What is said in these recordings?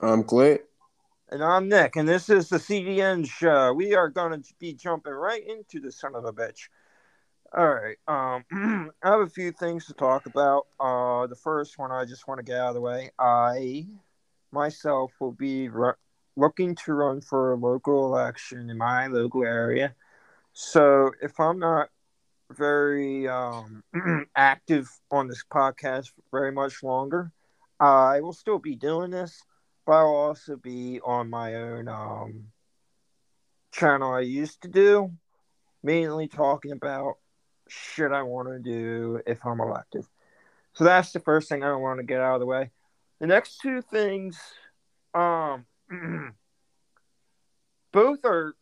I'm Clint. And I'm Nick, and this is the CDN show. We are going to be jumping right into the son of a bitch. All right. Um, I have a few things to talk about. Uh, the first one I just want to get out of the way. I myself will be ru- looking to run for a local election in my local area. So if I'm not very um, active on this podcast very much longer, I will still be doing this, but I'll also be on my own um, channel I used to do, mainly talking about shit I want to do if I'm elected. So that's the first thing I want to get out of the way. The next two things, um, both are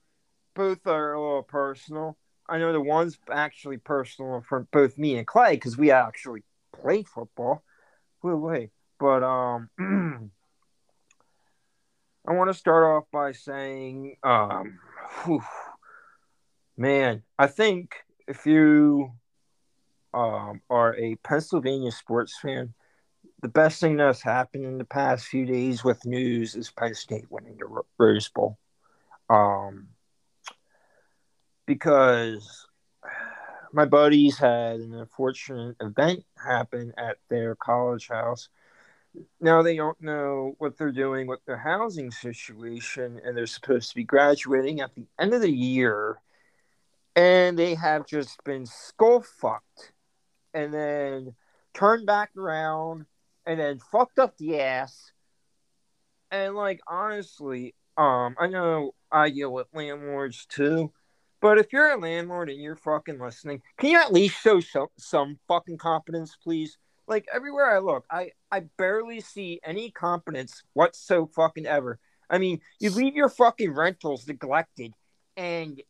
both are a little personal. I know the one's actually personal for both me and Clay because we actually played football. Wait, wait, but um, I want to start off by saying, um, whew, man, I think if you um, are a Pennsylvania sports fan, the best thing that's happened in the past few days with news is Penn State winning the Rose Bowl. Um, because my buddies had an unfortunate event happen at their college house. Now they don't know what they're doing with their housing situation, and they're supposed to be graduating at the end of the year and they have just been skull fucked and then turned back around and then fucked up the ass. And like honestly, um, I know I deal with landlords too, but if you're a landlord and you're fucking listening, can you at least show some some fucking competence, please? Like everywhere I look, I I barely see any competence whatsoever fucking ever. I mean, you leave your fucking rentals neglected, and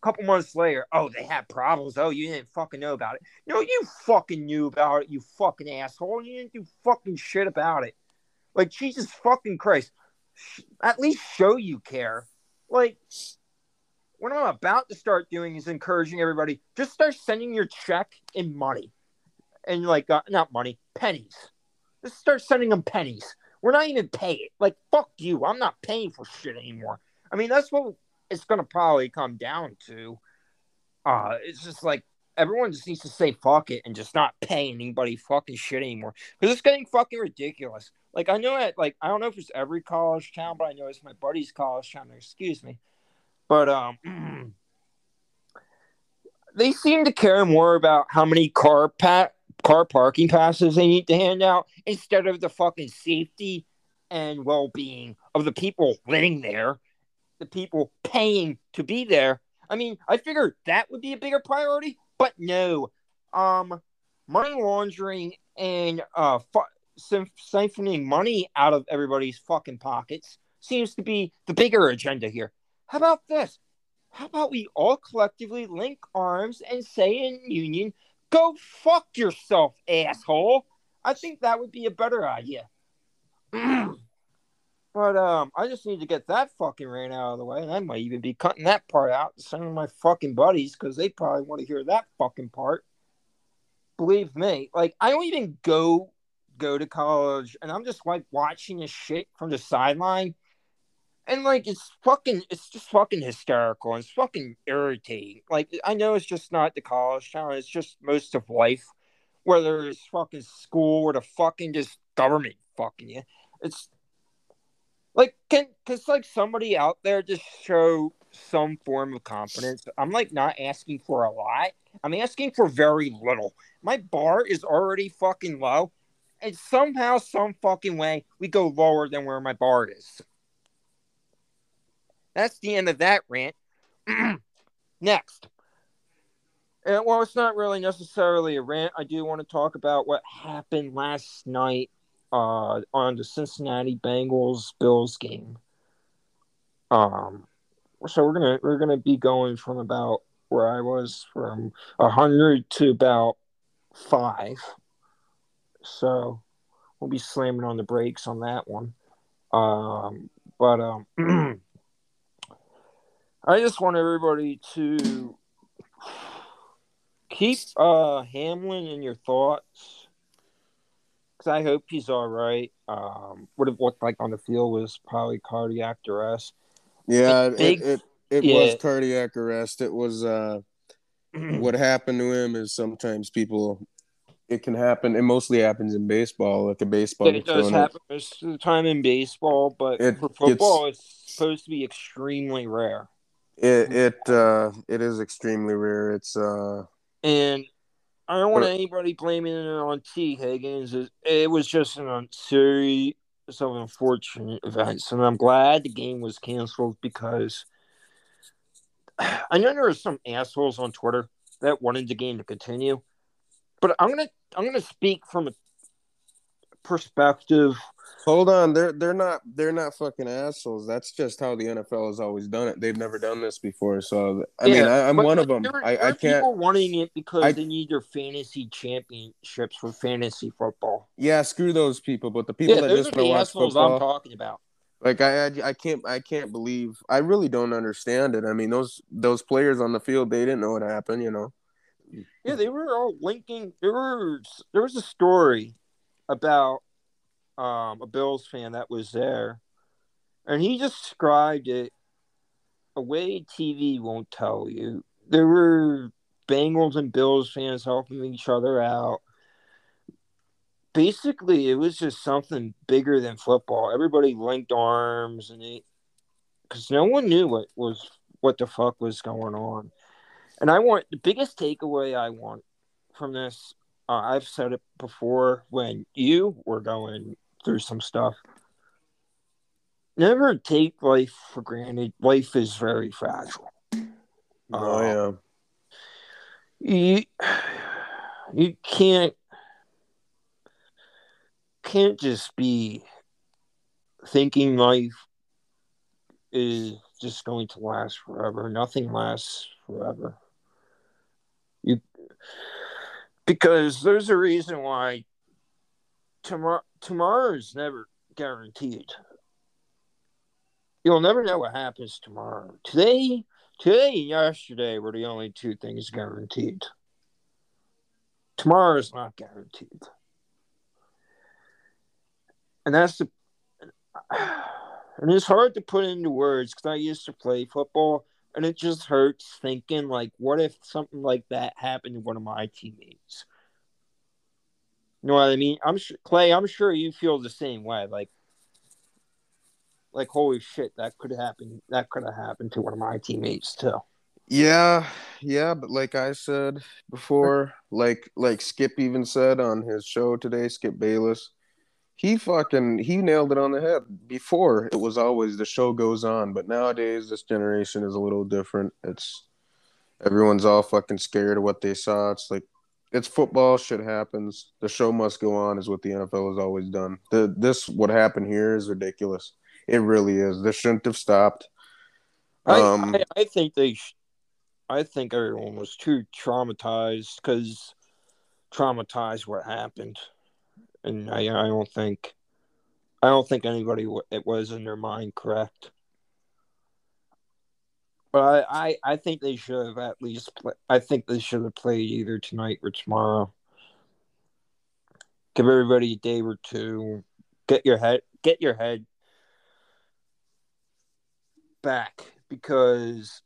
a couple months later, oh, they had problems. Oh, you didn't fucking know about it. No, you fucking knew about it, you fucking asshole. You didn't do fucking shit about it. Like, Jesus fucking Christ. At least show you care. Like, what I'm about to start doing is encouraging everybody just start sending your check in money. And, like, uh, not money, pennies. Just start sending them pennies. We're not even paying. Like, fuck you. I'm not paying for shit anymore. I mean, that's what it's to probably come down to uh it's just like everyone just needs to say fuck it and just not pay anybody fucking shit anymore because it's getting fucking ridiculous like i know that like i don't know if it's every college town but i know it's my buddy's college town excuse me but um they seem to care more about how many car pa- car parking passes they need to hand out instead of the fucking safety and well-being of the people living there the people paying to be there. I mean, I figured that would be a bigger priority, but no. Um, money laundering and uh, fu- siphoning money out of everybody's fucking pockets seems to be the bigger agenda here. How about this? How about we all collectively link arms and say in union, go fuck yourself, asshole? I think that would be a better idea. But um, I just need to get that fucking rant out of the way, and I might even be cutting that part out to some of my fucking buddies because they probably want to hear that fucking part. Believe me, like I don't even go go to college, and I'm just like watching this shit from the sideline, and like it's fucking, it's just fucking hysterical. And it's fucking irritating. Like I know it's just not the college town; it's just most of life, whether it's fucking school or the fucking just government fucking you. It's like can cause like somebody out there just show some form of confidence. I'm like not asking for a lot. I'm asking for very little. My bar is already fucking low. And somehow some fucking way we go lower than where my bar is that's the end of that rant next and well it's not really necessarily a rant i do want to talk about what happened last night uh, on the Cincinnati Bengals Bills game. Um, so we're gonna we're gonna be going from about where I was from hundred to about five. So we'll be slamming on the brakes on that one. Um, but um, I just want everybody to keep uh Hamlin in your thoughts because I hope he's all right. Um, what it looked like on the field was probably cardiac arrest. Yeah, big- it it, it yeah. was cardiac arrest. It was uh what happened to him is sometimes people it can happen. It mostly happens in baseball, like a baseball. it does happen most of the time in baseball, but It for football, it's supposed to be extremely rare. It it uh it is extremely rare. It's uh And I don't want But- anybody blaming it on Tee Higgins. It, it was just an series of unfortunate events, and I'm glad the game was canceled because I know there are some assholes on Twitter that wanted the game to continue, but I'm gonna I'm gonna speak from a perspective. Hold on. They're they're not they're not fucking assholes. That's just how the NFL has always done it. They've never done this before. So I mean, Yeah, I, I'm but one of them. There, I, there I can't. people wanting it because I- they need their fantasy championships for fantasy football. Yeah, screw those people. But the people yeah, that just want to watch football, I'm talking about. Like I, I, I can't, I can't believe. I really don't understand it. I mean, those those players on the field, they didn't know what happened. You know. Yeah, they were all linking. There was there was a story about um, a Bills fan that was there, and he described it a way TV won't tell you. There were Bengals and Bills fans helping each other out. Basically, it was just something bigger than football. Everybody linked arms, and it because no one knew what was what the fuck was going on. And I want the biggest takeaway I want from this. Uh, I've said it before when you were going through some stuff. Never take life for granted. Life is very fragile. Oh um, yeah. You you can't can't just be thinking life is just going to last forever. Nothing lasts forever. You because there's a reason why tomorrow tomorrow is never guaranteed. You'll never know what happens tomorrow. Today, today and yesterday were the only two things guaranteed. Tomorrow is not guaranteed. And that's the and it's hard to put into words because I used to play football and it just hurts thinking like what if something like that happened to one of my teammates you know what i mean i'm sure clay i'm sure you feel the same way like like holy shit that could happen that could have happened to one of my teammates too Yeah, yeah, but like I said before, like like Skip even said on his show today, Skip Bayless, he fucking he nailed it on the head. Before it was always the show goes on, but nowadays this generation is a little different. It's everyone's all fucking scared of what they saw. It's like it's football, shit happens. The show must go on is what the NFL has always done. The this what happened here is ridiculous. It really is. This shouldn't have stopped. Um, I, I, I think they sh- i think everyone was too traumatized because traumatized what happened and i i don't think i don't think anybody w- it was in their mind correct but I, I, think they should have at least. Play, I think they should have played either tonight or tomorrow. Give everybody a day or two. Get your head get your head back because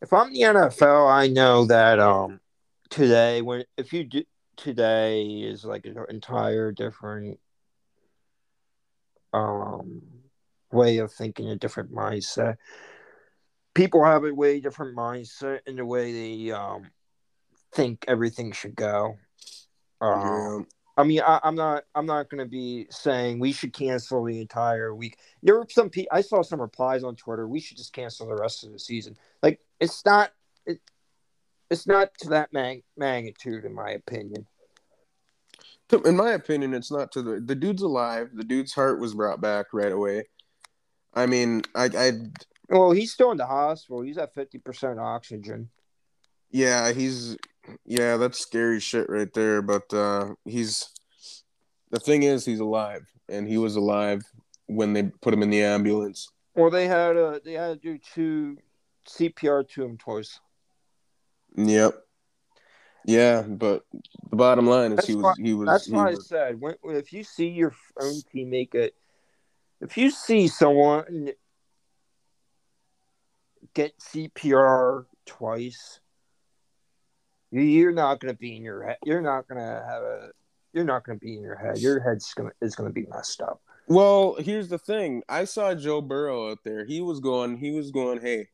if I'm the NFL, I know that um today when if you do today is like an entire different um way of thinking, a different mindset people have a way different mindset in the way they um, think everything should go. Um, yeah. I mean, I, I'm not. I'm not going to be saying we should cancel the entire week. There were some. Pe- I saw some replies on Twitter. We should just cancel the rest of the season. Like it's not. It, it's not to that mag- magnitude, in my opinion. In my opinion, it's not to the the dude's alive. The dude's heart was brought back right away. I mean, I, I Well, he's still in the hospital. He's at fifty percent oxygen. yeah, he's yeah, that's scary shit right there. But uh he's the thing is, he's alive, and he was alive when they put him in the ambulance. Well, they had a they had to do two CPR to him twice. Yep. Yeah, but the bottom line is That's he was why- he was That's he why I said when, if you see your own teammate get, if you see someone get CPR twice, you- you're not going to be in your head. You're not going to have a. You're not going to be in your head. Your head's gonna is going to be messed up. Well, here's the thing. I saw Joe Burrow out there. He was going, he was going, hey,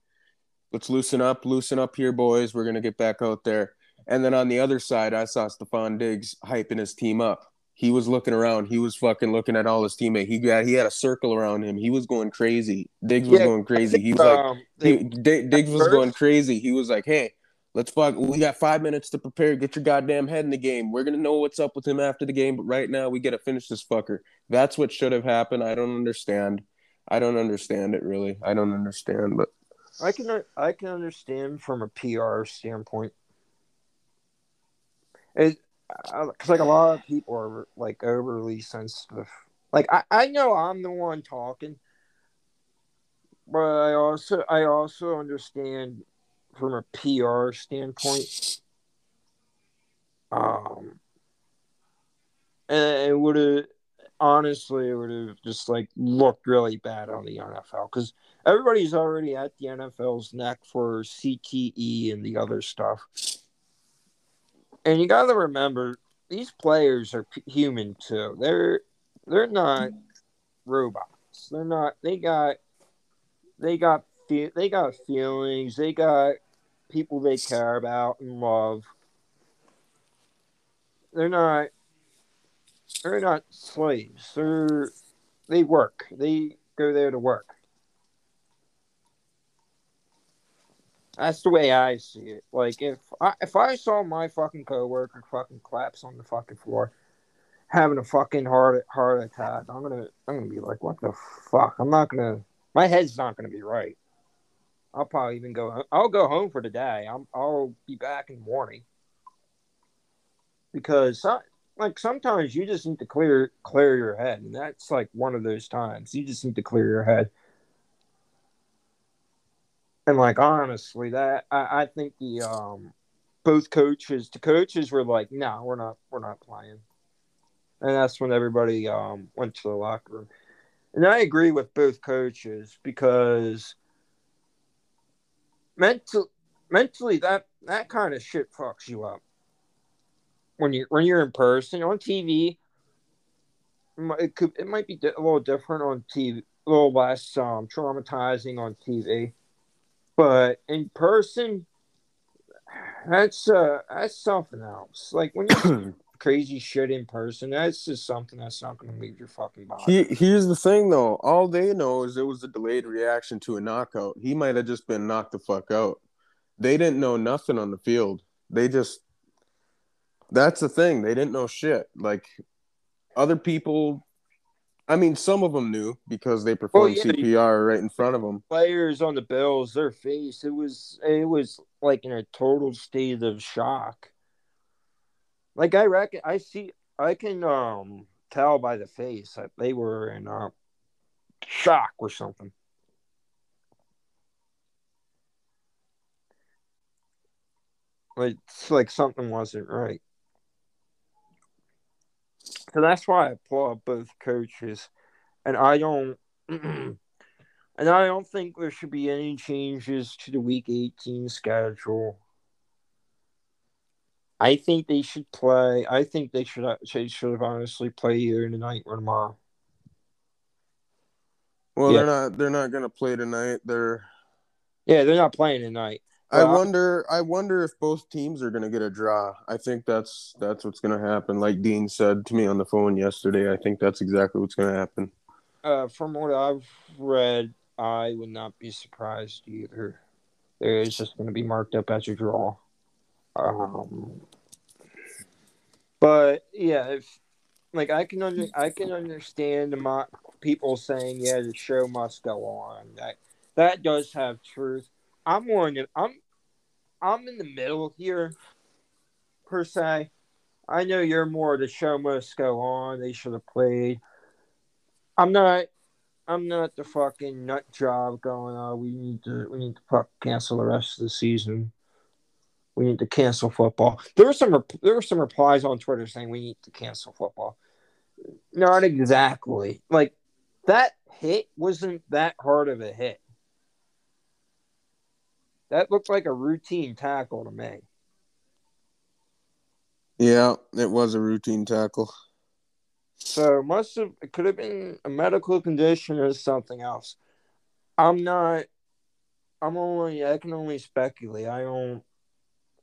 let's loosen up, loosen up here, boys. We're gonna get back out there. And then on the other side, I saw Stefon Diggs hyping his team up. He was looking around. He was fucking looking at all his teammates. He got he had a circle around him. He was going crazy. Diggs was Yeah, going crazy. He was like Um, he, D- Diggs was first- going crazy. He was like, "Hey, let's fuck. We got five minutes to prepare. Get your goddamn head in the game. We're gonna know what's up with him after the game, but right now we gotta finish this fucker." That's what should have happened. I don't understand. I don't understand it really. I don't understand, but I can I can understand from a PR standpoint. It because like a lot of people are like overly sensitive. Like I, I know I'm the one talking, but I also I also understand from a PR standpoint. Um, and it would have honestly it would have just like looked really bad on the NFL because everybody's already at the NFL's neck for CTE and the other stuff. And you got to remember, these players are human too. They're they're not robots. They're not. They got they got they got feelings. They got people they care about and love. They're not. They're not slaves. They're they work. They go there to work. That's the way I see it. Like if I if I saw my fucking coworker fucking collapse on the fucking floor, having a fucking heart heart attack, I'm gonna I'm gonna be like, what the fuck? I'm not gonna. My head's not gonna be right. I'll probably even go. I'll go home for the day. I'm I'll be back in the morning because I, like sometimes you just need to clear clear your head, and that's like one of those times. You just need to clear your head. And like honestly, that I, I think the um both coaches the coaches were like, no, we're not we're not playing. And that's when everybody um went to the locker room. And I agree with both coaches because mental mentally that that kind of shit fucks you up. When you when you're in person on TV, it could it might be a little different on TV, a little less um traumatizing on TV but in person that's uh that's something else like when you crazy shit in person that's just something that's not going to leave your fucking body He, here's the thing, though. All they know is it was a delayed reaction to a knockout. He might have just been knocked the fuck out. They didn't know nothing on the field. They just. That's the thing. They didn't know shit. Like other people. I mean, some of them knew because they performed yeah, CPR right in front of them. players on the bills their face it was it was like in a total state of shock. Like i reckon i see i can um tell by the face that they were in uh shock or something. Like it's like something wasn't right so that's why i applaud both coaches and i don't And I don't think there should be any changes to the Week 18 schedule. I think they should play. I think they should. They should have honestly play either tonight or tomorrow. Well, Yeah. they're not. They're not gonna play tonight. They're. Yeah, they're not playing tonight. I Well, wonder. I wonder if both teams are gonna get a draw. I think that's that's what's gonna happen. Like Dean said to me on the phone yesterday. I think that's exactly what's gonna happen. Uh, from what I've read, I would not be surprised either. It's just going to be marked up as a draw. Um, but yeah, if like I can under, I can understand the mo- people saying, "Yeah, the show must go on." That that does have truth. I'm one. I'm I'm in the middle here, per se. I know you're more the show must go on. They should have played. I'm not. I'm not the fucking nut job going. on. we need to. We need to fuck cancel the rest of the season. We need to cancel football. There were some there were some replies on Twitter saying we need to cancel football. Not exactly. Like that hit wasn't that hard of a hit. That looked like a routine tackle to me. Yeah, it was a routine tackle. So must have it could have been a medical condition or something else. I'm not I'm only I can only speculate. I don't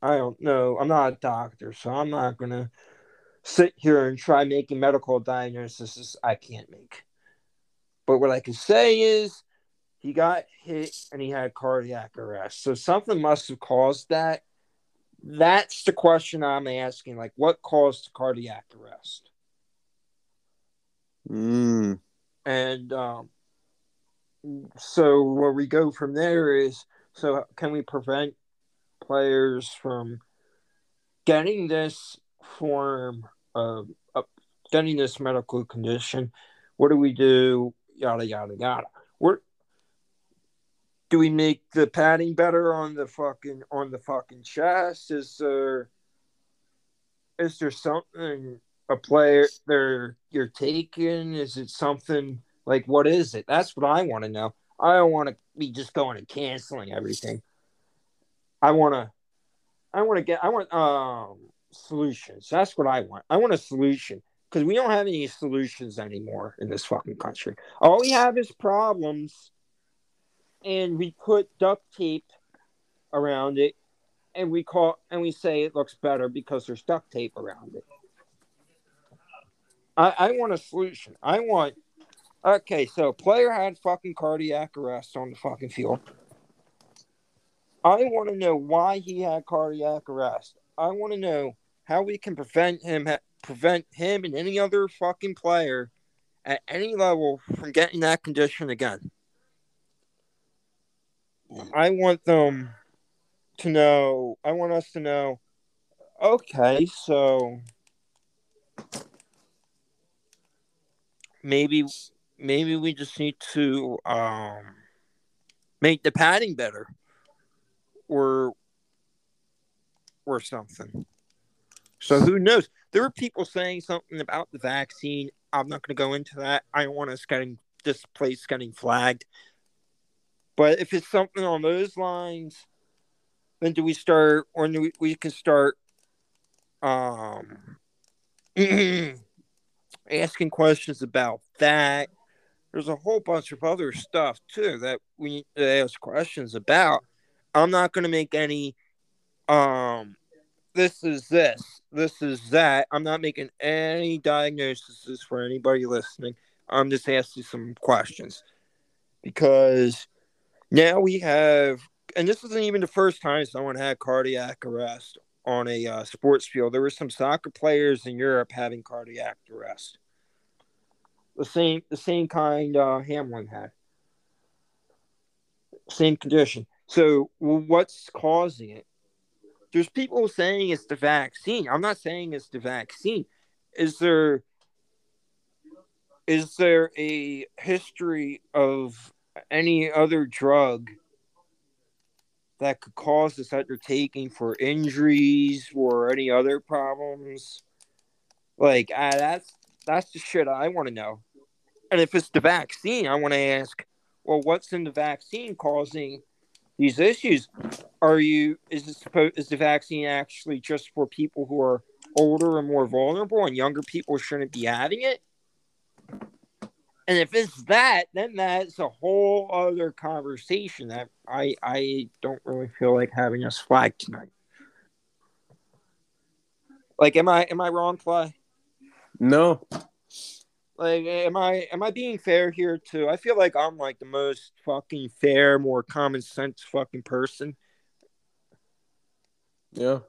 I don't know. I'm not a doctor, so I'm not gonna sit here and try making medical diagnoses I can't make. But what I can say is he got hit and he had cardiac arrest. So something must have caused that. That's the question I'm asking. Like, what caused cardiac arrest? Mm. And um, so where we go from there is so can we prevent players from getting this form of, of getting this medical condition? What do we do? Yada yada yada. What do we make the padding better on the fucking on the fucking chest? Is there is there something a player there you're taking? Is it something like what is it? That's what I want to know. I don't want to be just going and canceling everything. I want to I want to get I want um solutions. That's what I want. I want a solution because we don't have any solutions anymore in this fucking country. All we have is problems, and we put duct tape around it, and we call and we say it looks better because there's duct tape around it. I, I want a solution. I want okay. So player had fucking cardiac arrest on the fucking field. I want to know why he had cardiac arrest. I want to know how we can prevent him prevent him and any other fucking player at any level from getting that condition again. I want them to know. I want us to know. Okay, so maybe maybe we just need to um, make the padding better or or something. So who knows? There are people saying something about the vaccine. I'm not going to go into that. I don't want us getting this place getting flagged. But if it's something on those lines, then do we start, or do we, we can start um, asking questions about that. There's a whole bunch of other stuff too that we need to ask questions about. I'm not going to make any um this is this, this is that. I'm not making any diagnoses for anybody listening. I'm just asking some questions because now we have, and this isn't even the first time someone had cardiac arrest on a uh, sports field. There were some soccer players in Europe having cardiac arrest. The same, the same kind uh, Hamlin had. Same condition. So, what's causing it? there's people saying it's the vaccine. I'm not saying it's the vaccine. Is there is there a history of any other drug that could cause this that you're taking for injuries or any other problems? Like uh, that's that's the shit I want to know. And if it's the vaccine, I want to ask, well, what's in the vaccine causing these issues. Are you is this supposed is the vaccine actually just for people who are older and more vulnerable and younger people shouldn't be having it? And if it's that, then that's a whole other conversation that I I don't really feel like having us flag tonight. Like, am I am I wrong, Clay? No, like, am I am I being fair here too? I feel like I'm like the most fucking fair, more common sense fucking person. Yeah.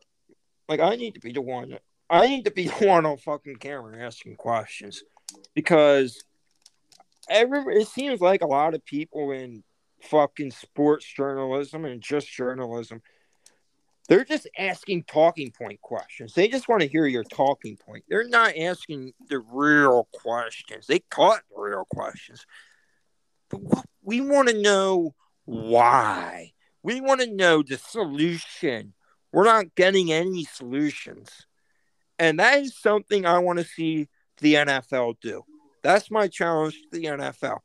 Like I need to be the one. I need to be the one on fucking camera asking questions because every it seems like a lot of people in fucking sports journalism and just journalism they're just asking talking point questions. They just want to hear your talking point. They're not asking the real questions. They caught the real questions. But we want to know why. We want to know the solution. we're not getting any solutions. And that is something I want to see the NFL do. That's my challenge to the NFL.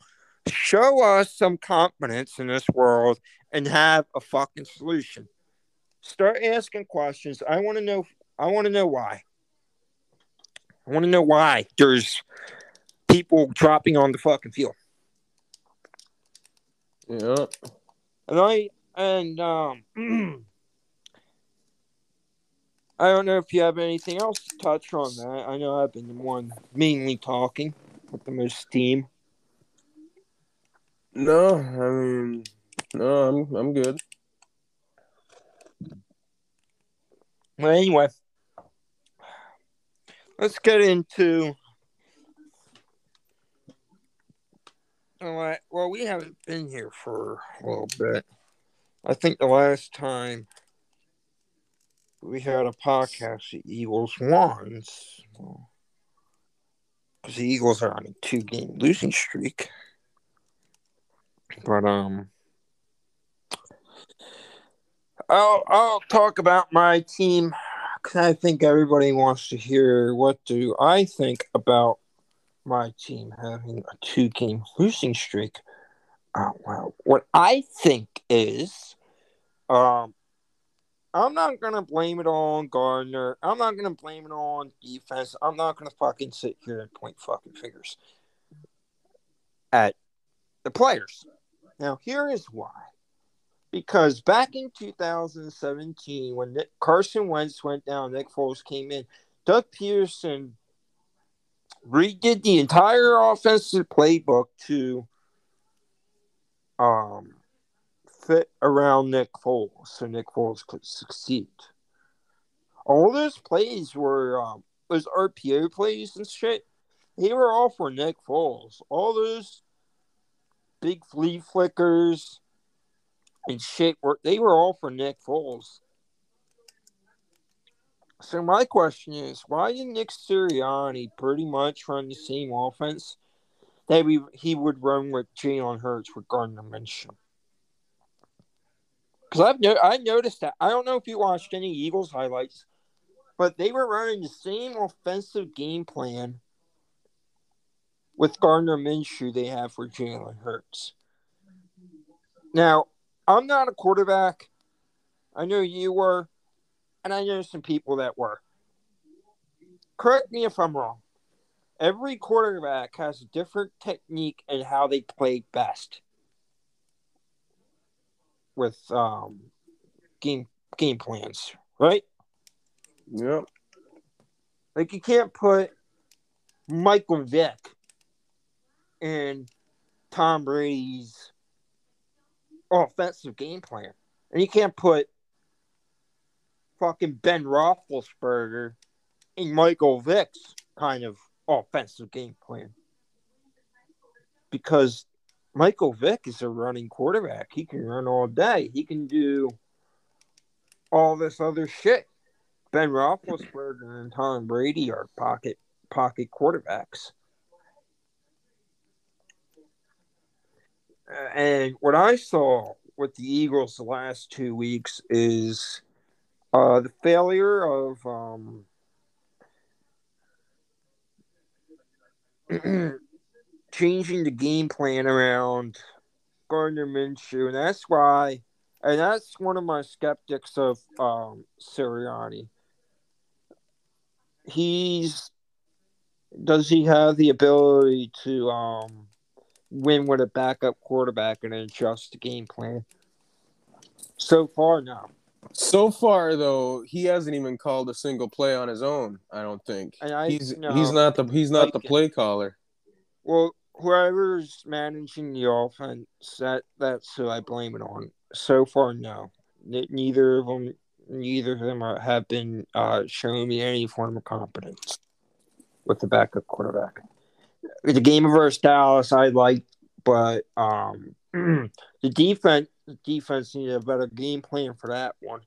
Show us some confidence in this world and have a fucking solution. Start asking questions. I want to know I want to know why. I want to know why there's people dropping on the fucking field. Yeah. And I and um I don't know if you have anything else to touch on that. I know I've been the one mainly talking with the most steam. No, I mean, no, I'm I'm good. Well, anyway, let's get into. All right. Well, we haven't been here for a little bit. I think the last time we had a podcast, the Eagles won. Because the Eagles are on a two game losing streak. But, um, I'll, I'll talk about my team because I think everybody wants to hear what do I think about my team having a two game losing streak. Uh, well, what I think is, um, I'm not gonna blame it on Gardner. I'm not gonna blame it on defense. I'm not gonna fucking sit here and point fucking fingers at the players. Now, here is why. Because back in 2017, when Nick, Carson Wentz went down, Nick Foles came in, Doug Pederson redid the entire offensive playbook to um fit around Nick Foles so Nick Foles could succeed. All those plays were um, those RPO plays and shit. They were all for Nick Foles. All those big flea flickers and shit were they were all for Nick Foles. So my question is, why did Nick Sirianni pretty much run the same offense that we, he would run with Jalen Hurts with Gardner Minshew? Because I've no, I noticed that. I don't know if you watched any Eagles highlights, but they were running the same offensive game plan with Gardner Minshew they have for Jalen Hurts. Now, I'm not a quarterback. I know you were, and I know some people that were. Correct me if I'm wrong. Every quarterback has a different technique and how they play best with um, game game plans, right? Yep. Like you can't put Michael Vick in Tom Brady's offensive game plan, and you can't put fucking Ben Roethlisberger in Michael Vick's kind of offensive game plan because Michael Vick is a running quarterback. He can run all day. He can do all this other shit. Ben Roethlisberger and Tom Brady are pocket pocket quarterbacks. And what I saw with the Eagles the last two weeks is uh, the failure of um, changing the game plan around Gardner Minshew, and that's why, and that's one of my skeptics of um, Sirianni. He's does he have the ability to um, win with a backup quarterback and adjust the game plan? So far, no. So far, though, he hasn't even called a single play on his own. I don't think I, he's no, he's not the he's not the play caller. Well, whoever's managing the offense, that that's who I blame it on. So far, no. Ne- Neither of them, neither of them are, have been uh, showing me any form of competence with the backup quarterback. The game versus Dallas, I like, but um, the defense, the defense needed a better game plan for that one.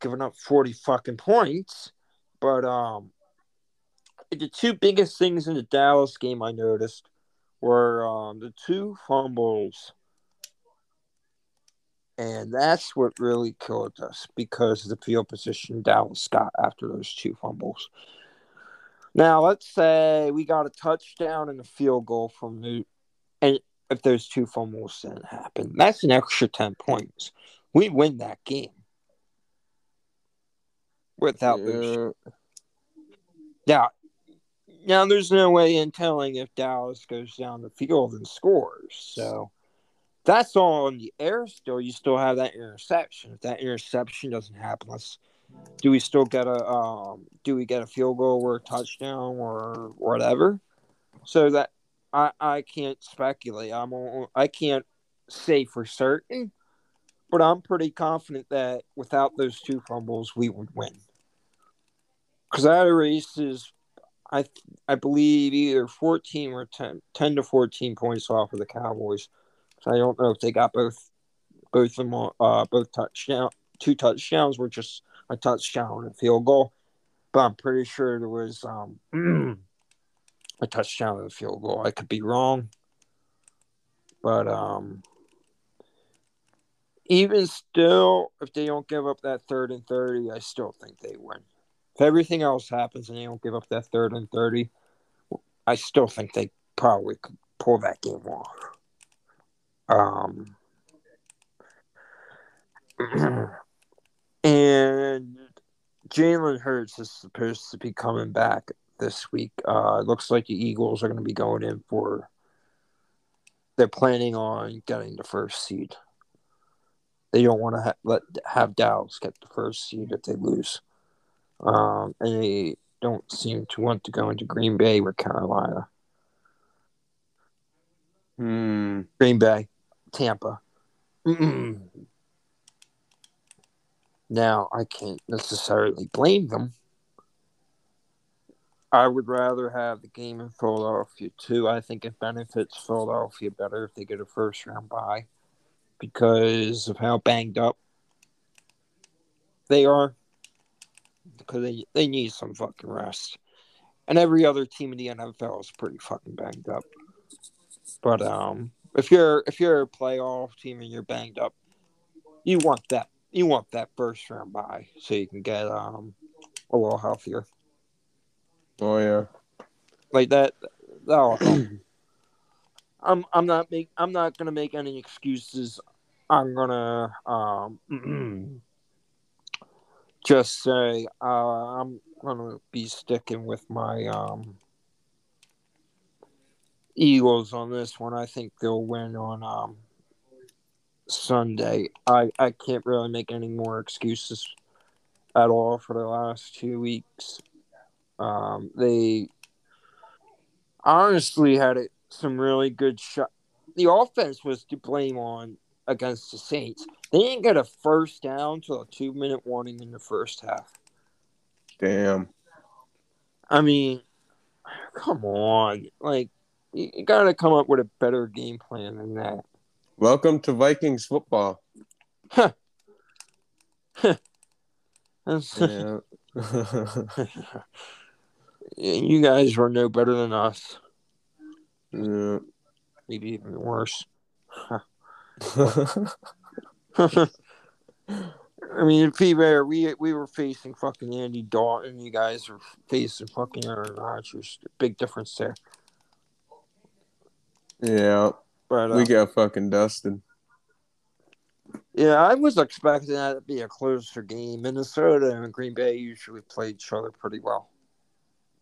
Giving up forty fucking points, but um, the two biggest things in the Dallas game I noticed were um, the two fumbles And that's what really killed us because of the field position Dallas got after those two fumbles. Now, let's say we got a touchdown and a field goal from the, and if those two fumbles didn't happen, that's an extra 10 points. We win that game without Yeah. those. Now, now there's no way in telling if Dallas goes down the field and scores. So that's all in the air still. You still have that interception. If that interception doesn't happen, let's do we still get a um do we get a field goal or a touchdown or whatever? So that I I can't speculate. I'm on- I can't say for certain, but I'm pretty confident that without those two fumbles we would win. Because that race is I I believe either 14 or 10, 10 to 14 points off of the Cowboys. So I don't know if they got both both them uh both touchdown two touchdowns were just a touchdown and a field goal. But I'm pretty sure there was um a touchdown and a field goal. I could be wrong. But um even still, if they don't give up that third and thirty, I still think they win. If everything else happens and they don't give up that third and thirty, I still think they probably could pull that game off. Um, and Jalen Hurts is supposed to be coming back this week. Uh, it looks like the Eagles are going to be going in for. They're planning on getting the first seed. They don't want to ha- let have Dallas get the first seed if they lose, um, and they don't seem to want to go into Green Bay or Carolina. Hmm. Green Bay, Tampa. Mm-mm. Now, I can't necessarily blame them. I would rather have the game in Philadelphia too. I think it benefits Philadelphia better if they get a first round bye because of how banged up they are. Because they, they need some fucking rest. And every other team in the NFL is pretty fucking banged up. But um, if you're if you're a playoff team and you're banged up, you want that you want that first round bye so you can get um a little healthier Oh yeah. like that. That'll. I'm I'm not make I'm not gonna make any excuses. I'm gonna um just say uh, I'm gonna be sticking with my um Eagles on this one. I think they'll win on um Sunday. I I can't really make any more excuses at all for the last two weeks. Um, they honestly had it, some really good shot. The offense was to blame on against the Saints. They didn't get a first down till a two minute warning in the first half. Damn. I mean, come on, like you, got to come up with a better game plan than that. Welcome to Vikings football. That's- Yeah. you guys were no better than us. yeah. Maybe even worse. I mean, to be fair, we we were facing fucking Andy Dalton. You guys were facing fucking Aaron Rodgers. Big difference there. yeah. But uh, We got fucking dusted. yeah, I was expecting that to be a closer game. Minnesota and Green Bay usually play each other pretty well.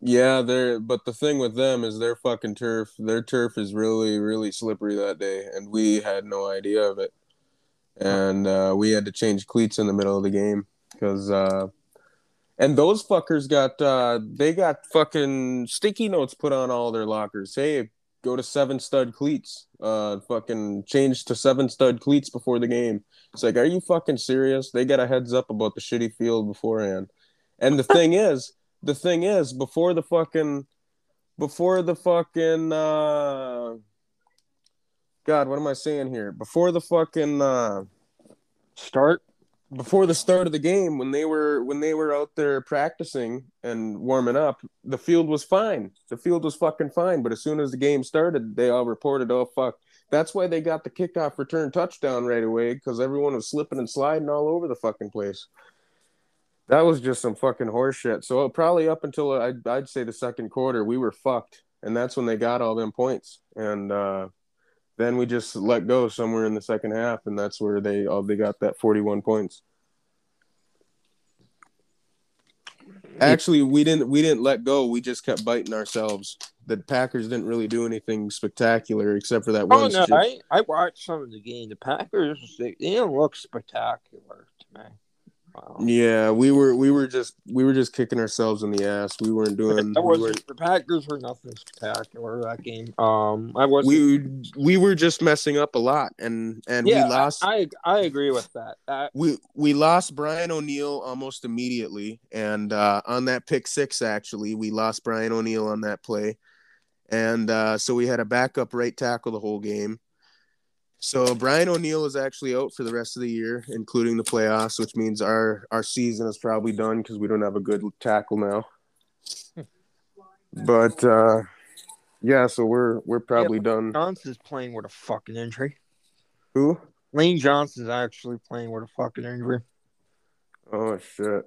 Yeah, they're but the thing with them is their fucking turf. Their turf is really, really slippery that day, and we had no idea of it. And uh, we had to change cleats in the middle of the game because, uh, and those fuckers got uh, they got fucking sticky notes put on all their lockers. Hey, go to seven stud cleats. Uh, fucking change to seven stud cleats before the game. It's like, are you fucking serious? They got a heads up about the shitty field beforehand. And the thing is, the thing is, before the fucking, before the fucking, uh, God, what am I saying here? Before the fucking, uh, Start. before the start of the game when they were when they were out there practicing and warming up the field was fine the field was fucking fine but as soon as the game started they all reported oh fuck that's why they got the kickoff return touchdown right away because everyone was slipping and sliding all over the fucking place that was just some fucking horseshit so uh, probably up until uh, I'd, I'd say the second quarter we were fucked and that's when they got all them points and uh then we just let go somewhere in the second half, and that's where they all they got that forty one points. Actually, we didn't we didn't let go. We just kept biting ourselves. The Packers didn't really do anything spectacular except for that Oh one. no, I, I watched some of the game. The Packers they, they didn't look spectacular to me. Wow. Yeah, we were we were just we were just kicking ourselves in the ass. We weren't doing. That wasn't weren't, the Packers were nothing spectacular that game. Um, I was we we were just messing up a lot, and and yeah, we lost. I, I I agree with that. That we we lost Brian O'Neill almost immediately, and uh, on that pick six, actually, we lost Brian O'Neill on that play, and uh, so we had a backup right tackle the whole game. So Brian O'Neill is actually out for the rest of the year, including the playoffs, which means our our season is probably done because we don't have a good tackle now. But uh, yeah, so we're we're probably done. Johnson's playing with a fucking injury. Who? Lane Johnson's actually playing with a fucking injury. Oh shit!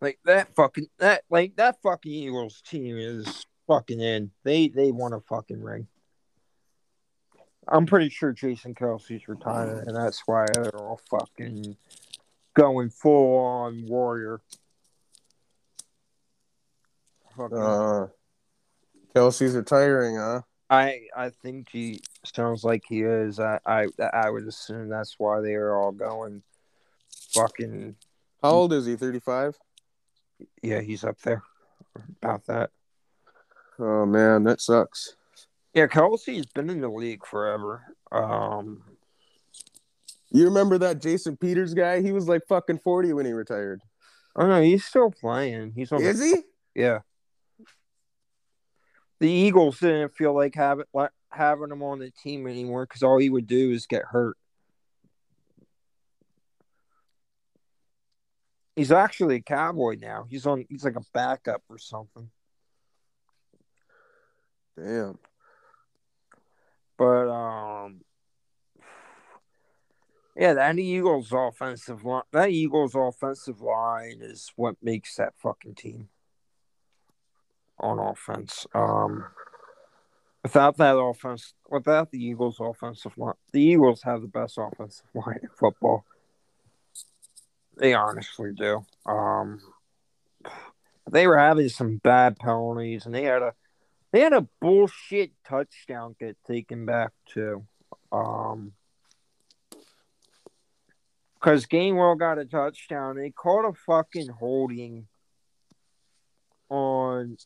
Like that fucking that like that fucking Eagles team is fucking in. They they won a fucking ring. I'm pretty sure Jason Kelce's retiring, and that's why they're all fucking going full on warrior. Fucking, Uh, Kelce's retiring, huh? I I think he sounds like he is. I I I would assume that's why they are all going. Fucking How old is he? Thirty five. yeah, he's up there. About that. Oh man, that sucks. Yeah, Kelce's been in the league forever. Um, You remember that Jason Peters guy? He was like fucking forty when he retired. oh no, he's still playing. He's on. Is the, he? Yeah. The Eagles didn't feel like having like, having him on the team anymore because all he would do is get hurt. He's actually a cowboy now. He's on. He's like a backup or something. Damn. But um, yeah, that Eagles offensive line, that Eagles offensive line is what makes that fucking team on offense. Um, without that offense, without the Eagles offensive line, the Eagles have the best offensive line in football. They honestly do. Um, they were having some bad penalties, and they had a they had a bullshit touchdown get taken back too. Um, because Gainwell got a touchdown, they called a fucking holding on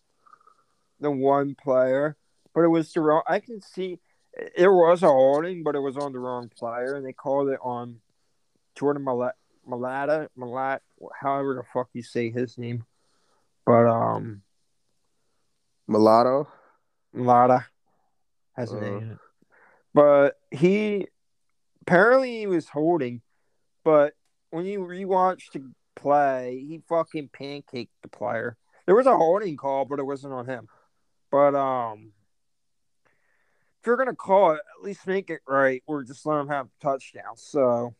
the one player, but it was the wrong. I can see it was a holding, but it was on the wrong player, and they called it on Jordan Malata, Malata, Malat, however the fuck you say his name. But um, Mulatto. Malata has a Uh. name. But he apparently he was holding, but when you rewatch the play, he fucking pancaked the player. There was a holding call, but it wasn't on him. But um, if you're gonna call it, at least make it right, or just let him have a touchdown. So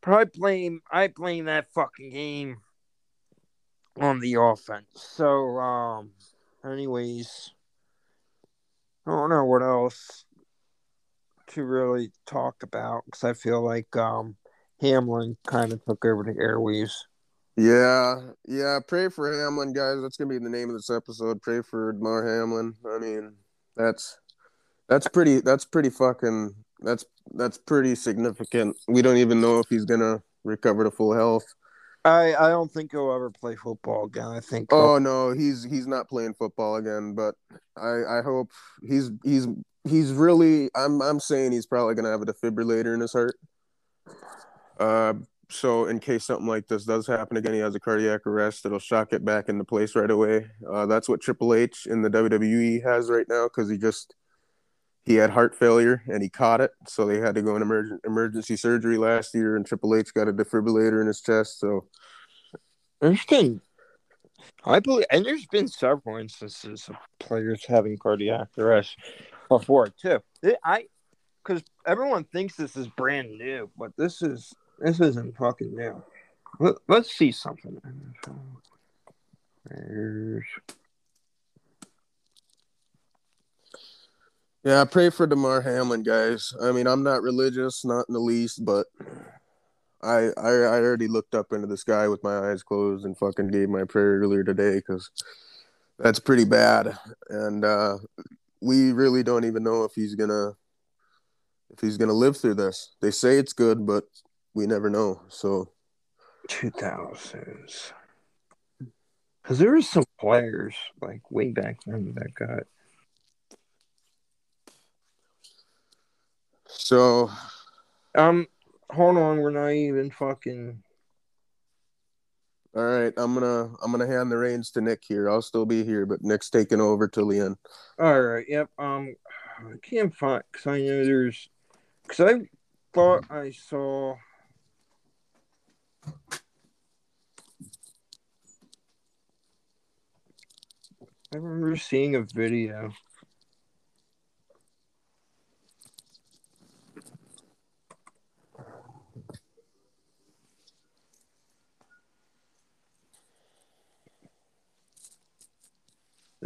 probably blame I blame that fucking game on the offense. So um, anyways, I don't know what else to really talk about because I feel like um Hamlin kind of took over the airwaves. Yeah, yeah. Pray for Hamlin, guys. That's gonna be the name of this episode. Pray for Mar Hamlin. I mean, that's that's pretty. That's pretty fucking. That's that's pretty significant. We don't even know if he's gonna recover to full health. I I don't think he'll ever play football again. I think Oh no, he's he's not playing football again. But I I hope he's he's he's really. I'm I'm saying he's probably gonna have a defibrillator in his heart. Uh, so in case something like this does happen again, he has a cardiac arrest. It'll shock it back into place right away. Uh, that's what Triple H in the WWE has right now because he just he had heart failure and he caught it, so they had to go in emerg- emergency surgery last year, and Triple H got a defibrillator in his chest. So there's I believe, and there's been several instances of players having cardiac arrest before too. It, I, because everyone thinks this is brand new, but this is this isn't fucking new. Let, us see something. There's Yeah, I pray for Damar Hamlin, guys. I mean, I'm not religious, not in the least, but I, I I already looked up into the sky with my eyes closed and fucking gave my prayer earlier today because that's pretty bad, and uh, we really don't even know if he's gonna if he's gonna live through this. They say it's good, but we never know. So, two thousands, because there were some players like way back then that got So, um, hold on, we're not even fucking. All right, I'm gonna I'm gonna hand the reins to Nick here. I'll still be here, but Nick's taking over till the end. All right. Yep. Um, I can't find because I know there's because I thought I saw. I remember seeing a video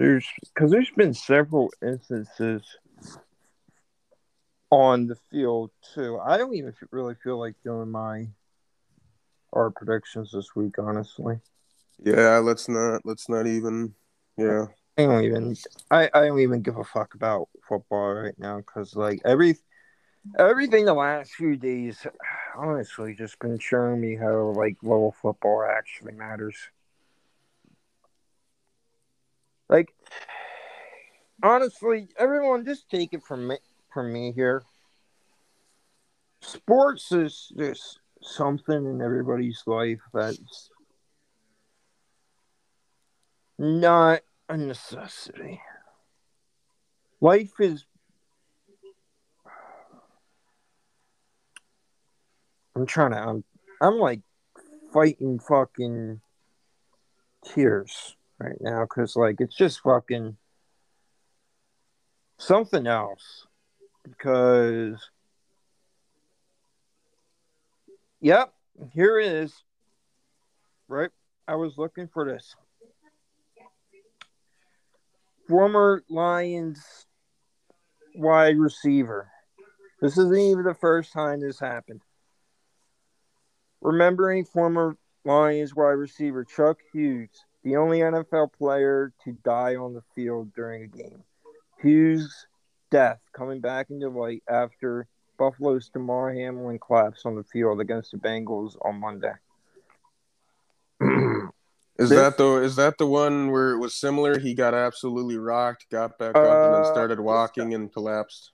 There's because there's been several instances on the field too. I don't even really feel like doing my our predictions this week, honestly. Yeah, let's not let's not even. Yeah, I don't even. I I don't even give a fuck about football right now because like every everything the last few days, honestly, just been showing me how like little football actually matters. Like, honestly, everyone, just take it from me, from me here. Sports is just something in everybody's life that's not a necessity. Life is. I'm trying to. I'm. I'm like fighting fucking tears right now because like it's just fucking something else because yep here it is. Right i was looking for this. Former lions wide receiver. This isn't even the first time this happened. Remembering former lions wide receiver? Chuck hughes the only NFL player to die on the field during a game. Hughes' death coming back into light after Buffalo's Damar Hamlin collapsed on the field against the Bengals on Monday. is this, that the is that the one where it was similar? He got absolutely rocked, got back up, uh, and then uh, started walking and collapsed.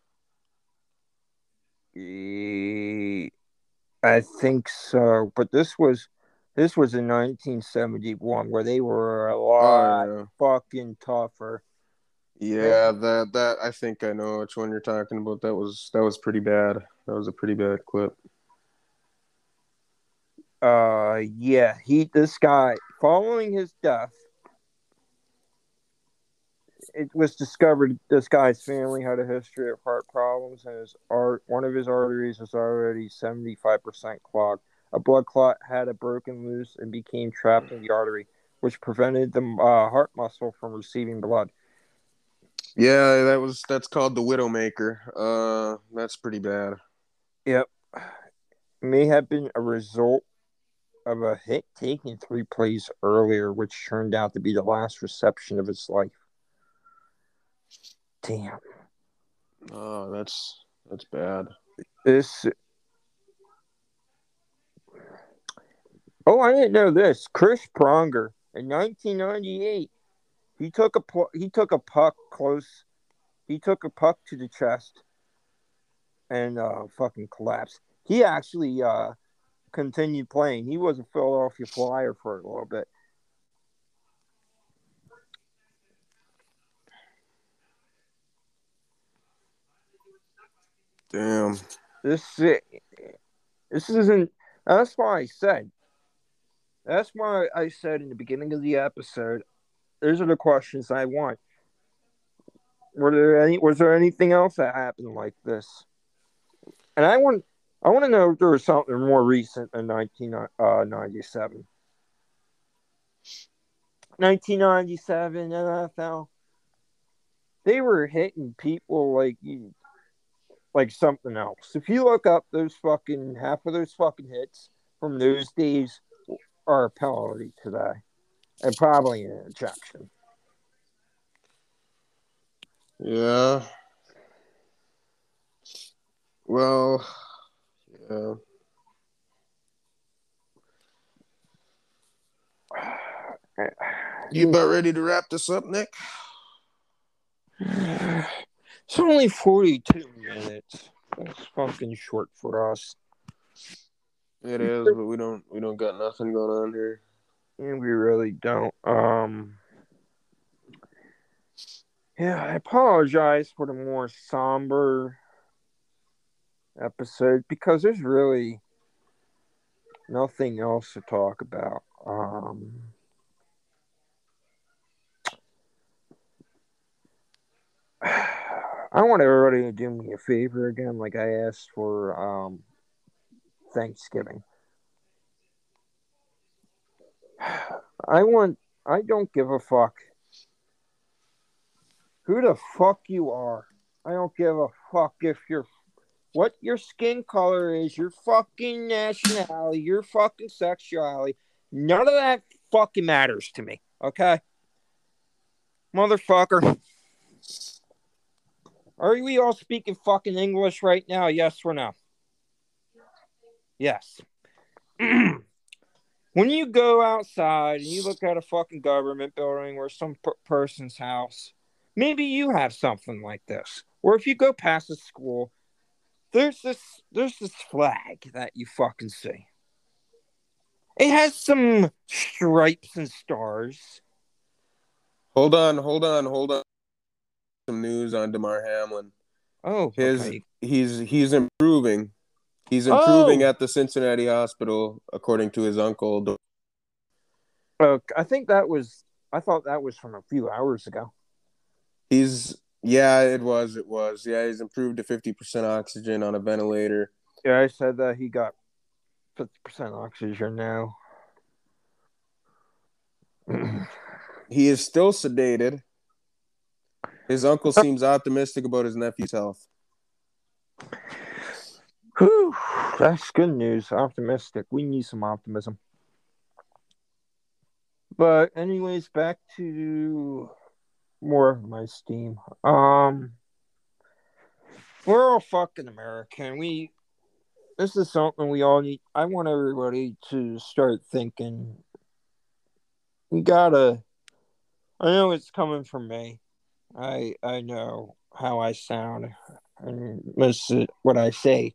I think so, but this was this was in 1971, where they were a lot oh, yeah. fucking tougher. Yeah, that that I think I know which one you're talking about. That was that was pretty bad. That was a pretty bad clip. Uh, yeah, he this guy following his death. It was discovered this guy's family had a history of heart problems, and his art one of his arteries was already 75% clogged. A blood clot had a broken loose and became trapped in the artery, which prevented the uh, heart muscle from receiving blood. Yeah, that was that's called the widowmaker. Uh, that's pretty bad. Yep, may have been a result of a hit taken three plays earlier, which turned out to be the last reception of his life. Damn. Oh, that's that's bad. This Oh, I didn't know this. Chris Pronger in 1998, he took a he took a puck close. He took a puck to the chest and uh, fucking collapsed. He actually uh, continued playing. He was a Philadelphia Flyer for a little bit. Damn. This this isn't. That's why I said. That's why I said in the beginning of the episode. Those are the questions I want. Were there any? Was there anything else that happened like this? And I want. I want to know if there was something more recent than 1997. 1997 uh, NFL. They were hitting people like like something else. If you look up those fucking half of those fucking hits from those days are a penalty today. And probably an ejection. Yeah. Well, yeah. You about ready to wrap this up, Nick? It's only 42 minutes. That's fucking short for us. It is, but we don't we don't got nothing going on here. And we really don't. Um Yeah, I apologize for the more somber episode because there's really nothing else to talk about. Um I want everybody to do me a favor again, like I asked for um, Thanksgiving. I want. I don't give a fuck who the fuck you are. I don't give a fuck if you're what your skin color is, your fucking nationality, your fucking sexuality. None of that fucking matters to me. Okay, motherfucker. Are we all speaking fucking English right now? Yes or no? Yes. when you go outside and you look at a fucking government building or some per- person's house, maybe you have something like this. Or if you go past a school, there's this there's this flag that you fucking see. It has some stripes and stars. Hold on, hold on, hold on some news on Damar Hamlin. Oh, his okay. he's he's improving. He's improving oh. at the Cincinnati hospital, according to his uncle. Uh, I think that was. I thought that was from a few hours ago. He's yeah, it was. It was. Yeah, he's improved to fifty percent oxygen on a ventilator. Yeah, I said that he got fifty percent oxygen now. he is still sedated. His uncle seems optimistic about his nephew's health. Whew, that's good news. Optimistic. We need some optimism. But anyways, back to more of my steam. Um we're all fucking American. We this is something we all need I want everybody to start thinking. We gotta I know it's coming from me. I I know how I sound and most of what I say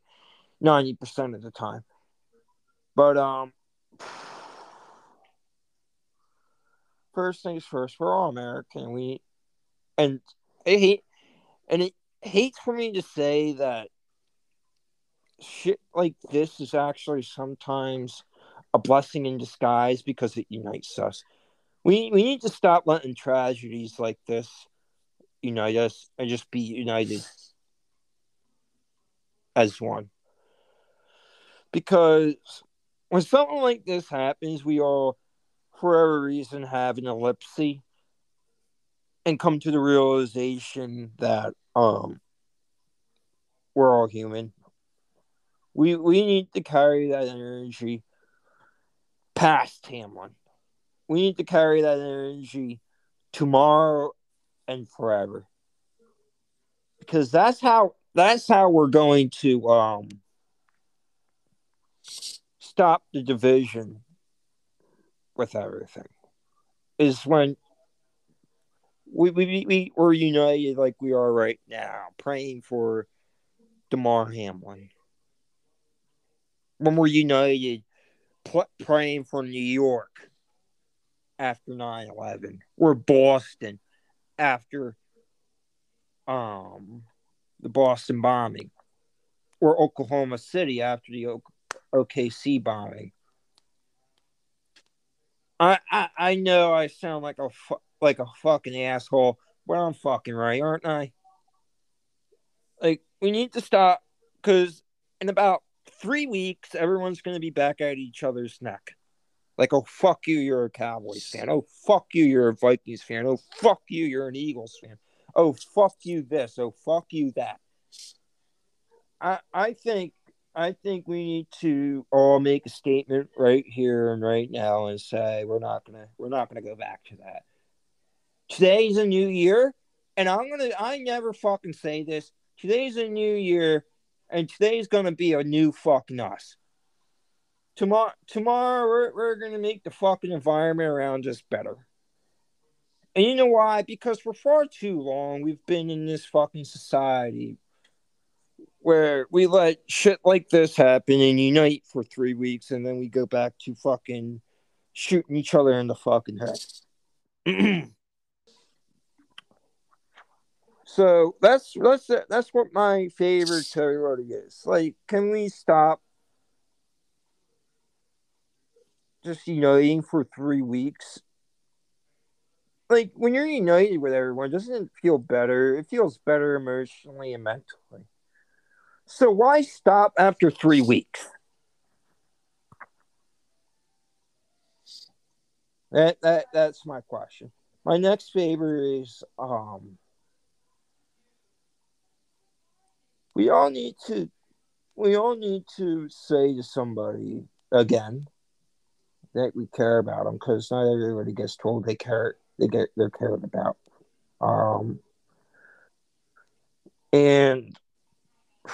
ninety percent of the time. But um first things first, we're all American. We and it hate and it hates for me to say that shit like this is actually sometimes a blessing in disguise because it unites us. We we need to stop letting tragedies like this unite us and just be united as one. Because when something like this happens, we all, for every reason, have an ellipse and come to the realization that um we're all human. We we need to carry that energy past Hamlin. We need to carry that energy tomorrow and forever. Because that's how that's how we're going to um stop the division with everything. Is when we we we we're united like we are right now, praying for Damar Hamlin. When we're united, pl- praying for New York after 9-11. We're Boston after um the Boston bombing. or Oklahoma City after the o- OKC bombing. I, I I know I sound like a fu- like a fucking asshole, but I'm fucking right, aren't I? Like we need to stop because in about three weeks, everyone's going to be back at each other's neck. Like, oh fuck you, you're a Cowboys fan. Oh fuck you, you're a Vikings fan. Oh fuck you, you're an Eagles fan. Oh fuck you, this. Oh fuck you, that. I I think I think we need to all make a statement right here and right now and say we're not gonna we're not gonna go back to that. Today's a new year, and I'm gonna I never fucking say this. Today's a new year, and today's gonna be a new fucking us. Tomorrow tomorrow we're we're gonna make the fucking environment around us better. And you know why? Because for far too long we've been in this fucking society where we let shit like this happen and unite for three weeks and then we go back to fucking shooting each other in the fucking head. so that's that's that's what my favorite Terry is. Like, can we stop just uniting for three weeks? Like when you're united with everyone, doesn't it feel better? It feels better emotionally and mentally. So why stop after three weeks? That that that's my question. My next favor is um we all need to we all need to say to somebody again that we care about them because not everybody gets told they care they get they're cared about um and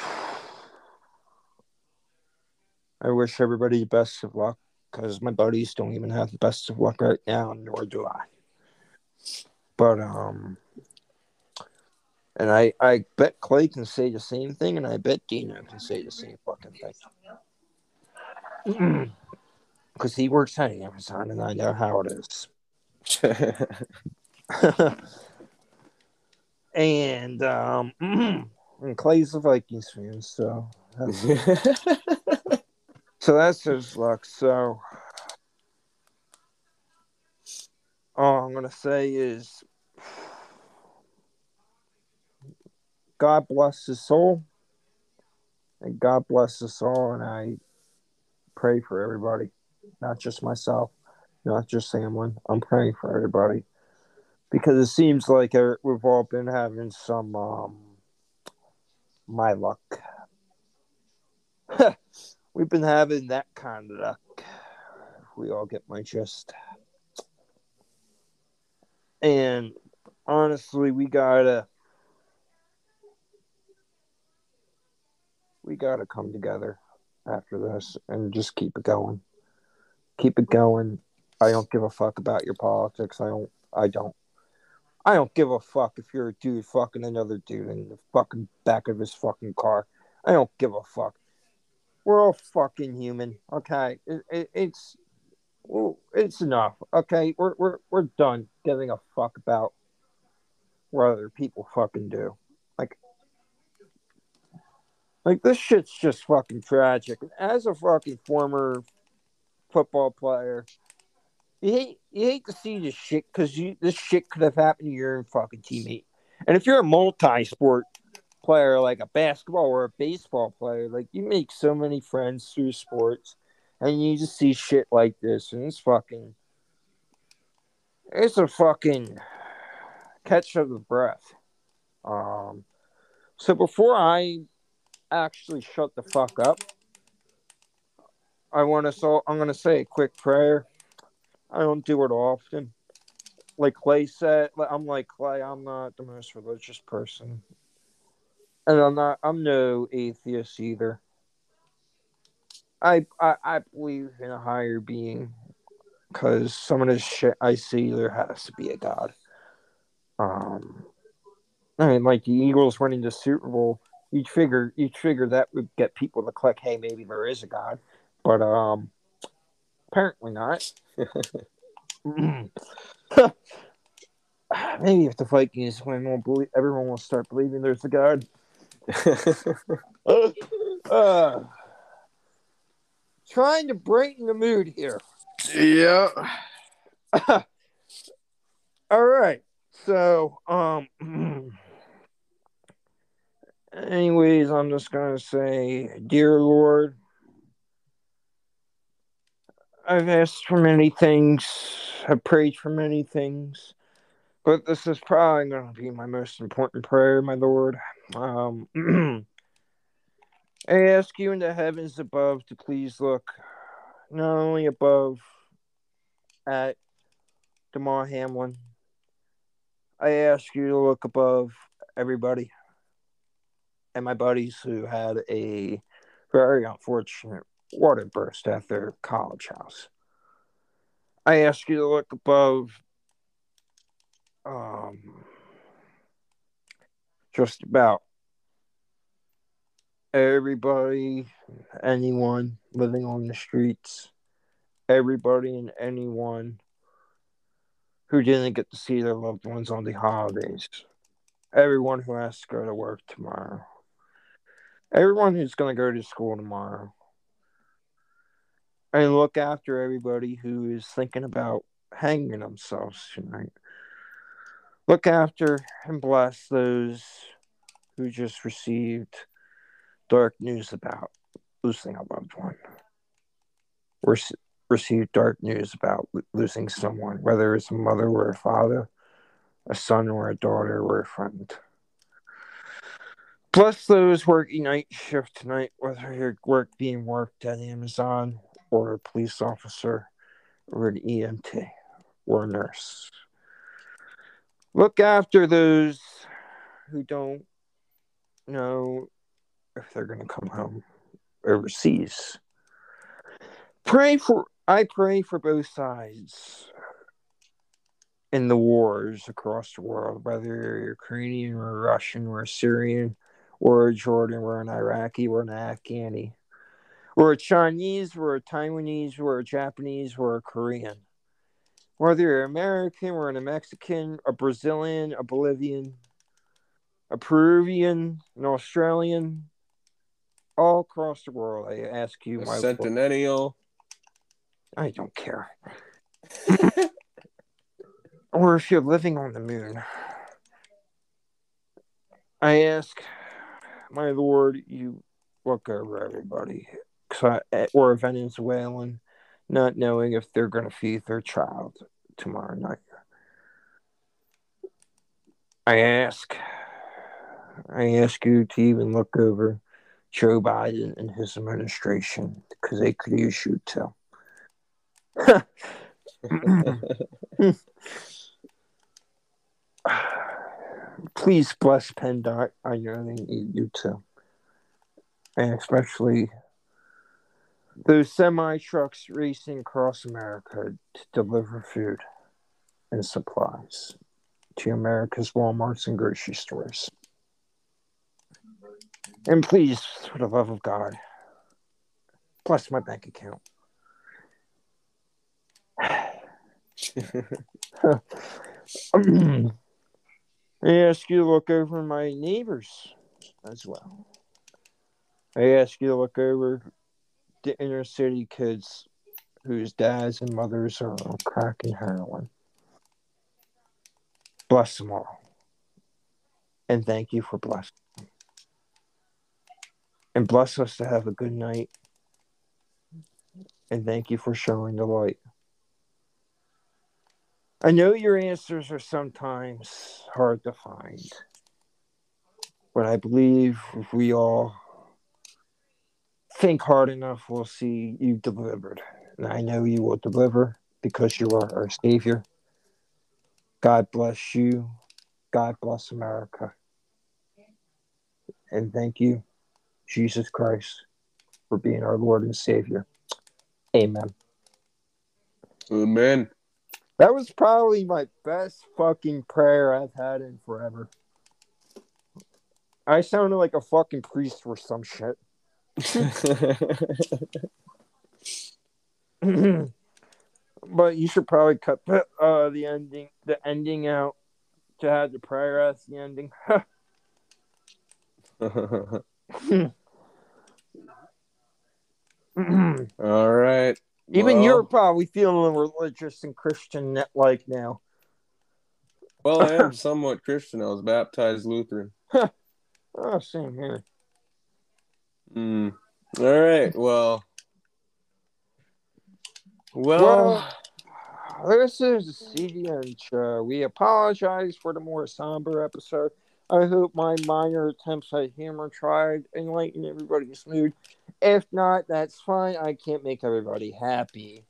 I wish everybody the best of luck because my buddies don't even have the best of luck right now, nor do I. But um, and I I bet Clay can say the same thing, and I bet Dino can say the same fucking thing. Because he works at Amazon, and I know how it is. and um, and Clay's a Vikings fan, so that's, so that's his luck. So all I'm gonna say is God bless his soul, and God bless us all. And I pray for everybody, not just myself, not just Samlin. I'm praying for everybody because it seems like we've all been having some um, my luck. We've been having that kind of luck. We all get my gist. And honestly, we gotta we gotta come together after this and just keep it going. Keep it going. I don't give a fuck about your politics. I don't I don't. I don't give a fuck if you're a dude fucking another dude in the fucking back of his fucking car. I don't give a fuck. We're all fucking human, okay? It, it, it's it's enough, okay? We're we're we're done giving a fuck about what other people fucking do. Like, like this shit's just fucking tragic. As a fucking former football player, you hate you hate to see this shit because this shit could have happened to your fucking teammate. And if you're a multi-sport player like a basketball or a baseball player, like you make so many friends through sports, and you just see shit like this, and it's fucking, it's a fucking catch of the breath. Um, so before I actually shut the fuck up, I want to so I'm gonna say a quick prayer. I don't do it often. Like Clay said, I'm like Clay. I'm not the most religious person, and I'm not. I'm no atheist either. I I, I believe in a higher being, because some of this shit I see, there has to be a God. Um, I mean, like the Eagles winning the Super Bowl, you'd figure you'd figure that would get people to click, hey, maybe there is a God, but um, apparently not. Maybe if the Vikings win, we'll believe, everyone will start believing there's a God. Uh, trying to brighten the mood here. Yeah. All right. So, um, anyways, I'm just gonna say, dear Lord, I've asked for many things, I've prayed for many things, but this is probably gonna be my most important prayer, my Lord. Um, I ask you in the heavens above to please look not only above at Damar Hamlin. I ask you to look above everybody and my buddies who had a very unfortunate water burst at their college house. I ask you to look above um, just about everybody, anyone living on the streets, everybody and anyone who didn't get to see their loved ones on the holidays, everyone who has to go to work tomorrow, everyone who's going to go to school tomorrow, and look after everybody who is thinking about hanging themselves tonight. Look after and bless those who just received dark news about losing a loved one. Or received dark news about losing someone, whether it's a mother or a father, a son or a daughter or a friend. Bless those working night shift tonight, whether your work being worked at Amazon or a police officer or an EMT or a nurse. Look after those who don't know if they're going to come home overseas. Pray for I pray for both sides in the wars across the world, whether you're Ukrainian or Russian or Syrian or a Jordan or an Iraqi or an Afghani or a Chinese or a Taiwanese or a Japanese or a Korean. Whether you're American or a Mexican, a Brazilian, a Bolivian, a Peruvian, an Australian, all across the world, I ask you, A my centennial. I don't care. or if you're living on the moon. I ask, my Lord, you look over everybody. I, uh, eh, or a Venezuelan, not knowing if they're going to feed their child tomorrow night. I ask, I ask you to even look over Joe Biden and his administration because they could use you too. Please bless PennDOT. I really need you too. And especially those semi trucks racing across America to deliver food and supplies to America's Walmarts and grocery stores. And please, for the love of God, bless my bank account. I ask you to look over my neighbors as well. I ask you to look over the inner city kids whose dads and mothers are on crack and heroin. Bless them all. And thank you for blessing. And bless us to have a good night. And thank you for showing the light. I know your answers are sometimes hard to find, but I believe we all think hard enough, we'll see you delivered. And I know you will deliver because you are our Savior. God bless you. God bless America. And thank you, Jesus Christ, for being our Lord and Savior. Amen. Amen. That was probably my best fucking prayer I've had in forever. I sounded like a fucking priest or some shit. But you should probably cut the, uh, the ending the ending out to have the prayer as the ending. All right. Even right. you're probably feeling religious and Christian like now. Well, I am somewhat Christian. I was baptized Lutheran. Oh, same here. Mm. All right. Well. Well. Well, This is the CDN show. We apologize for the more somber episode. I hope my minor attempts at humor tried enlighten everybody's mood. If not, that's fine. I can't make everybody happy.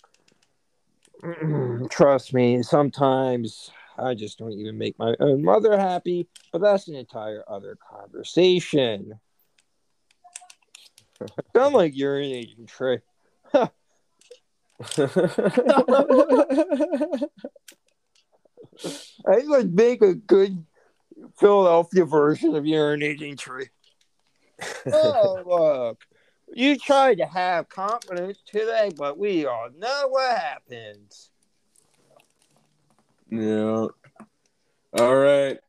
Trust me, sometimes I just don't even make my own mother happy, but that's an entire other conversation. I sound like urinating Trey. I would make a good Philadelphia version of urinating tree. oh, look. You tried to have confidence today, but we all know what happens. yeah. All right.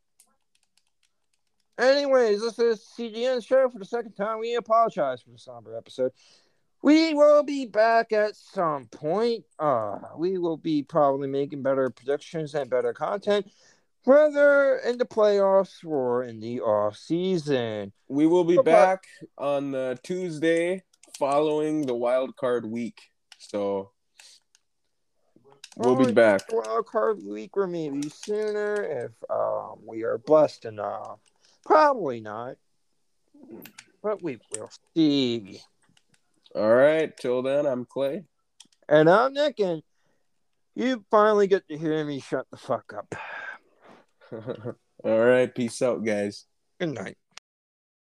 Anyways, this is CGN show for the second time. We apologize for the somber episode. We will be back at some point. Uh, we will be probably making better predictions and better content, whether in the playoffs or in the off season. We will be Okay. back on the Tuesday following the wild card week. So we'll be back. Wild card week or maybe sooner if um, we are blessed enough. Probably not, but we will see. All right. Till then, I'm Clay. And I'm Nick, and you finally get to hear me shut the fuck up. All right. Peace out, guys. Good night.